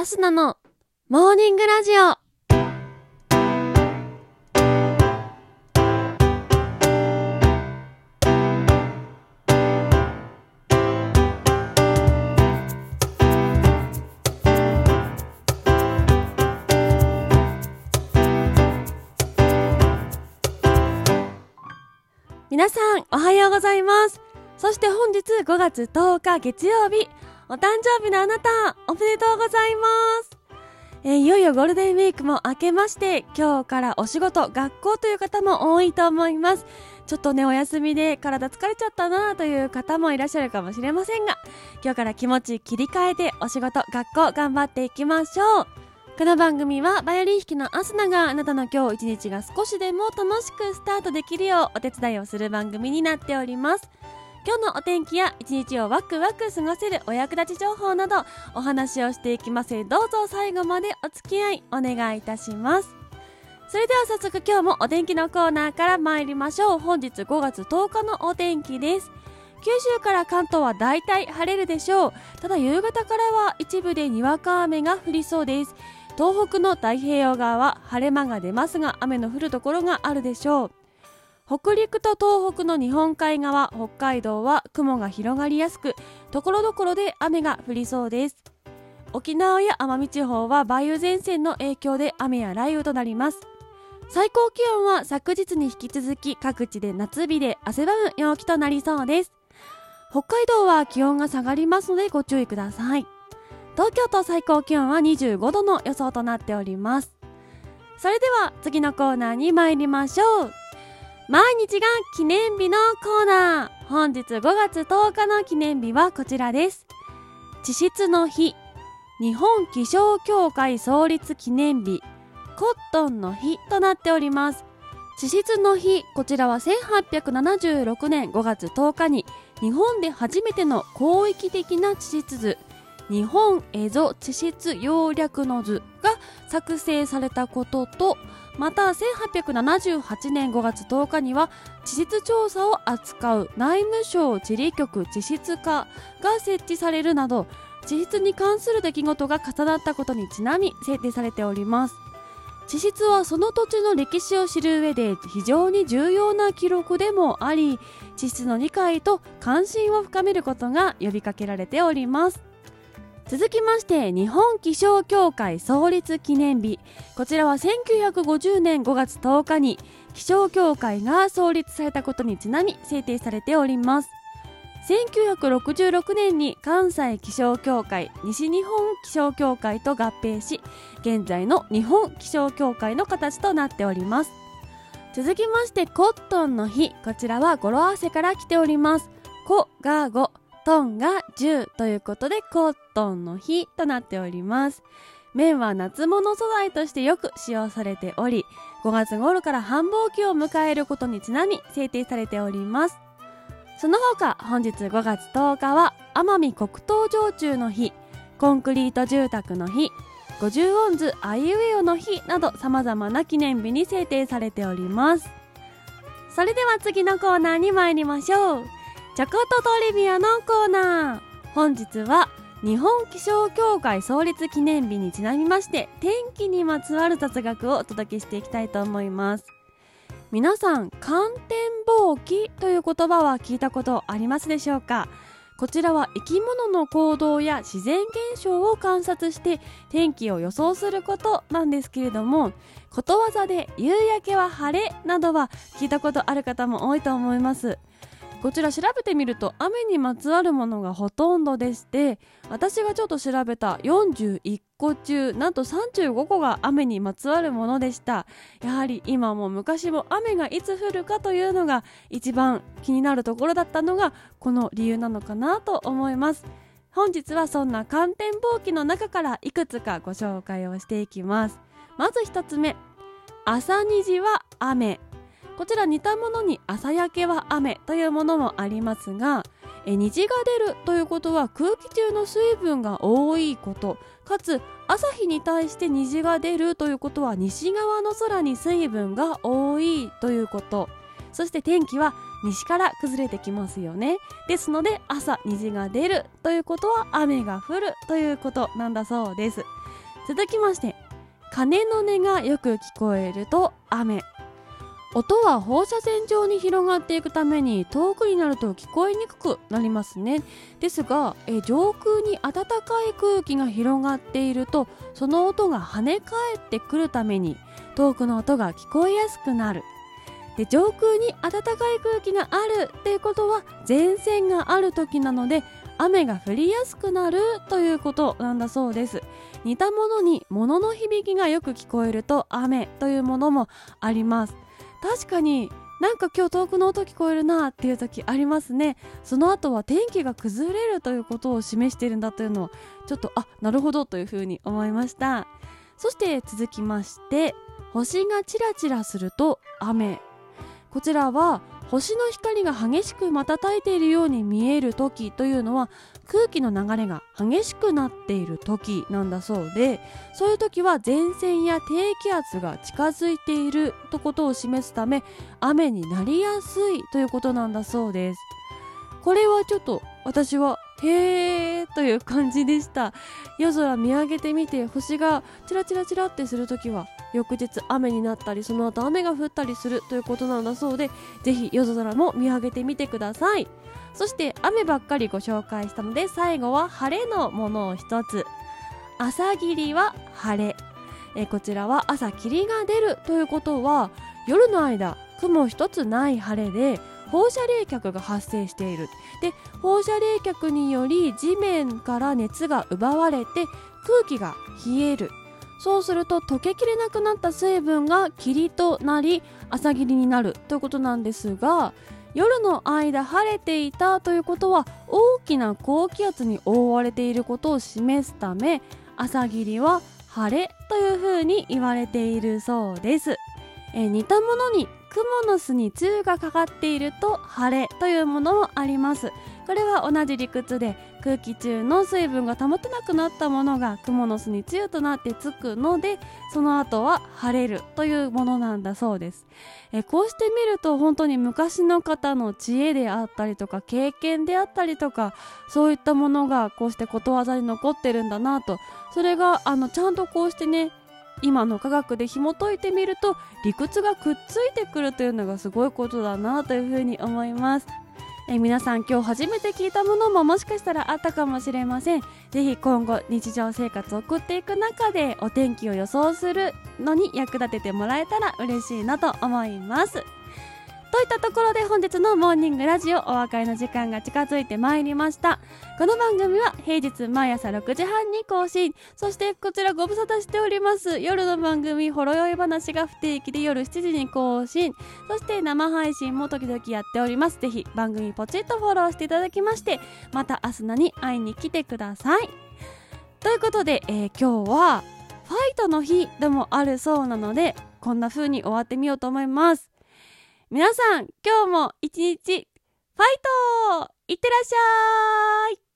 アスナのモーニングラジオ。皆さんおはようございます。そして本日5月10日月曜日。お誕生日のあなたおめでとうございます。えーいよいよゴールデンウィークも明けまして今日からお仕事学校という方も多いと思います。ちょっとねお休みで体疲れちゃったなという方もいらっしゃるかもしれませんが今日から気持ち切り替えてお仕事学校頑張っていきましょう。この番組はバイオリン弾きのアスナがあなたの今日一日が少しでも楽しくスタートできるようお手伝いをする番組になっております。今日のお天気や一日をワクワク過ごせるお役立ち情報などお話をしていきます。どうぞ最後までお付き合いお願いいたします。それでは早速今日もお天気のコーナーから参りましょう。本日5月10日のお天気です。九州から関東は大体晴れるでしょう。ただ夕方からは一部でにわか雨が降りそうです。東北の太平洋側は晴れ間が出ますが雨の降るところがあるでしょう。北陸と東北の日本海側北海道は雲が広がりやすくところどころで雨が降りそうです。沖縄や奄美地方は梅雨前線の影響で雨や雷雨となります。最高気温は昨日に引き続き各地で夏日で汗ばむ陽気となりそうです。北海道は気温が下がりますのでご注意ください。東京都最高気温は25度の予想となっております。それでは次のコーナーに参りましょう。毎日が記念日のコーナー。本日5月10日の記念日はこちらです。地質の日。日本気象協会創立記念日。コットンの日となっております。地質の日。こちらは1876年5月10日に日本で初めての広域的な地質図。日本蝦夷地質要略の図が作成されたこととまた1878年5月10日には地質調査を扱う内務省地理局地質課が設置されるなど地質に関する出来事が重なったことにちなみ制定されております。地質はその土地の歴史を知る上で非常に重要な記録でもあり地質の理解と関心を深めることが呼びかけられております。続きまして日本気象協会創立記念日。こちらは1950年5月10日に気象協会が創立されたことにちなみ制定されております。1966年に関西気象協会西日本気象協会と合併し現在の日本気象協会の形となっております。続きましてコットンの日こちらは語呂合わせから来ております。コが5トンが10ということでコットンの日となっております。綿は夏物素材としてよく使用されており5月頃から繁忙期を迎えることにちなみ制定されております。その他本日5月10日は奄美黒糖焼酎の日コンクリート住宅の日50音図あいうえおの日など様々な記念日に制定されております。それでは次のコーナーに参りましょう。ちょこっとトリビアのコーナー本日は日本気象協会創立記念日にちなみまして天気にまつわる雑学をお届けしていきたいと思います。皆さん寒天望気という言葉は聞いたことありますでしょうか？こちらは生き物の行動や自然現象を観察して天気を予想することなんですけれどもことわざで夕焼けは晴れなどは聞いたことある方も多いと思います。こちら調べてみると雨にまつわるものがほとんどでして私がちょっと調べた41個中なんと35個が雨にまつわるものでした。やはり今も昔も雨がいつ降るかというのが一番気になるところだったのがこの理由なのかなと思います。本日はそんな寒天望気の中からいくつかご紹介をしていきます。まず一つ目朝虹は雨。こちら似たものに朝焼けは雨というものもありますがえ虹が出るということは空気中の水分が多いことかつ朝日に対して虹が出るということは西側の空に水分が多いということ。そして天気は西から崩れてきますよね。ですので朝虹が出るということは雨が降るということなんだそうです。続きまして鐘の音がよく聞こえると雨。音は放射線状に広がっていくために遠くになると聞こえにくくなりますね。ですがえ上空に暖かい空気が広がっているとその音が跳ね返ってくるために遠くの音が聞こえやすくなる。で上空に暖かい空気があるっていうことは前線がある時なので雨が降りやすくなるということなんだそうです。似たものに物の響きがよく聞こえると雨というものもあります。確かになんか今日遠くの音聞こえるなっていう時ありますね。その後は天気が崩れるということを示しているんだというのをちょっとあなるほどというふうに思いました。そして続きまして星がチラチラすると雨。こちらは星の光が激しく瞬いているように見える時というのは空気の流れが激しくなっている時なんだそうでそういう時は前線や低気圧が近づいているとことを示すため雨になりやすいということなんだそうです。これはちょっと私はへーという感じでした。夜空見上げてみて星がチラチラチラってするときは翌日雨になったりその後雨が降ったりするということなんだそうでぜひ夜空も見上げてみてください。そして雨ばっかりご紹介したので最後は晴れのものを一つ。朝霧は晴れ。えこちらは朝霧が出るということは夜の間雲一つない晴れで放射冷却が発生している。で放射冷却により地面から熱が奪われて空気が冷える。そうすると溶けきれなくなった水分が霧となり朝霧になるということなんですが夜の間晴れていたということは大きな高気圧に覆われていることを示すため朝霧は晴れというふうに言われているそうです。え似たものにクモの巣に露がかかっていると晴れというものもあります。これは同じ理屈で空気中の水分が保てなくなったものがクモの巣に露となってつくのでその後は晴れるというものなんだそうです。えこうして見ると本当に昔の方の知恵であったりとか経験であったりとかそういったものがこうしてことわざに残ってるんだなと。それがあのちゃんとこうしてね今の科学で紐解いてみると理屈がくっついてくるというのがすごいことだなというふうに思います。え皆さん今日初めて聞いたものももしかしたらあったかもしれません。ぜひ今後日常生活を送っていく中でお天気を予想するのに役立ててもらえたら嬉しいなと思います。といったところで本日のモーニングラジオお別れの時間が近づいてまいりました。この番組は平日毎朝6時半に更新。そしてこちらご無沙汰しております。夜の番組ほろ酔い話が不定期で夜7時に更新。そして生配信も時々やっております。ぜひ番組ポチッとフォローしていただきましてまた明日何に会いに来てください。ということで、えー、今日はファイトの日でもあるそうなのでこんな風に終わってみようと思います。皆さん、今日も一日、ファイトいってらっしゃい！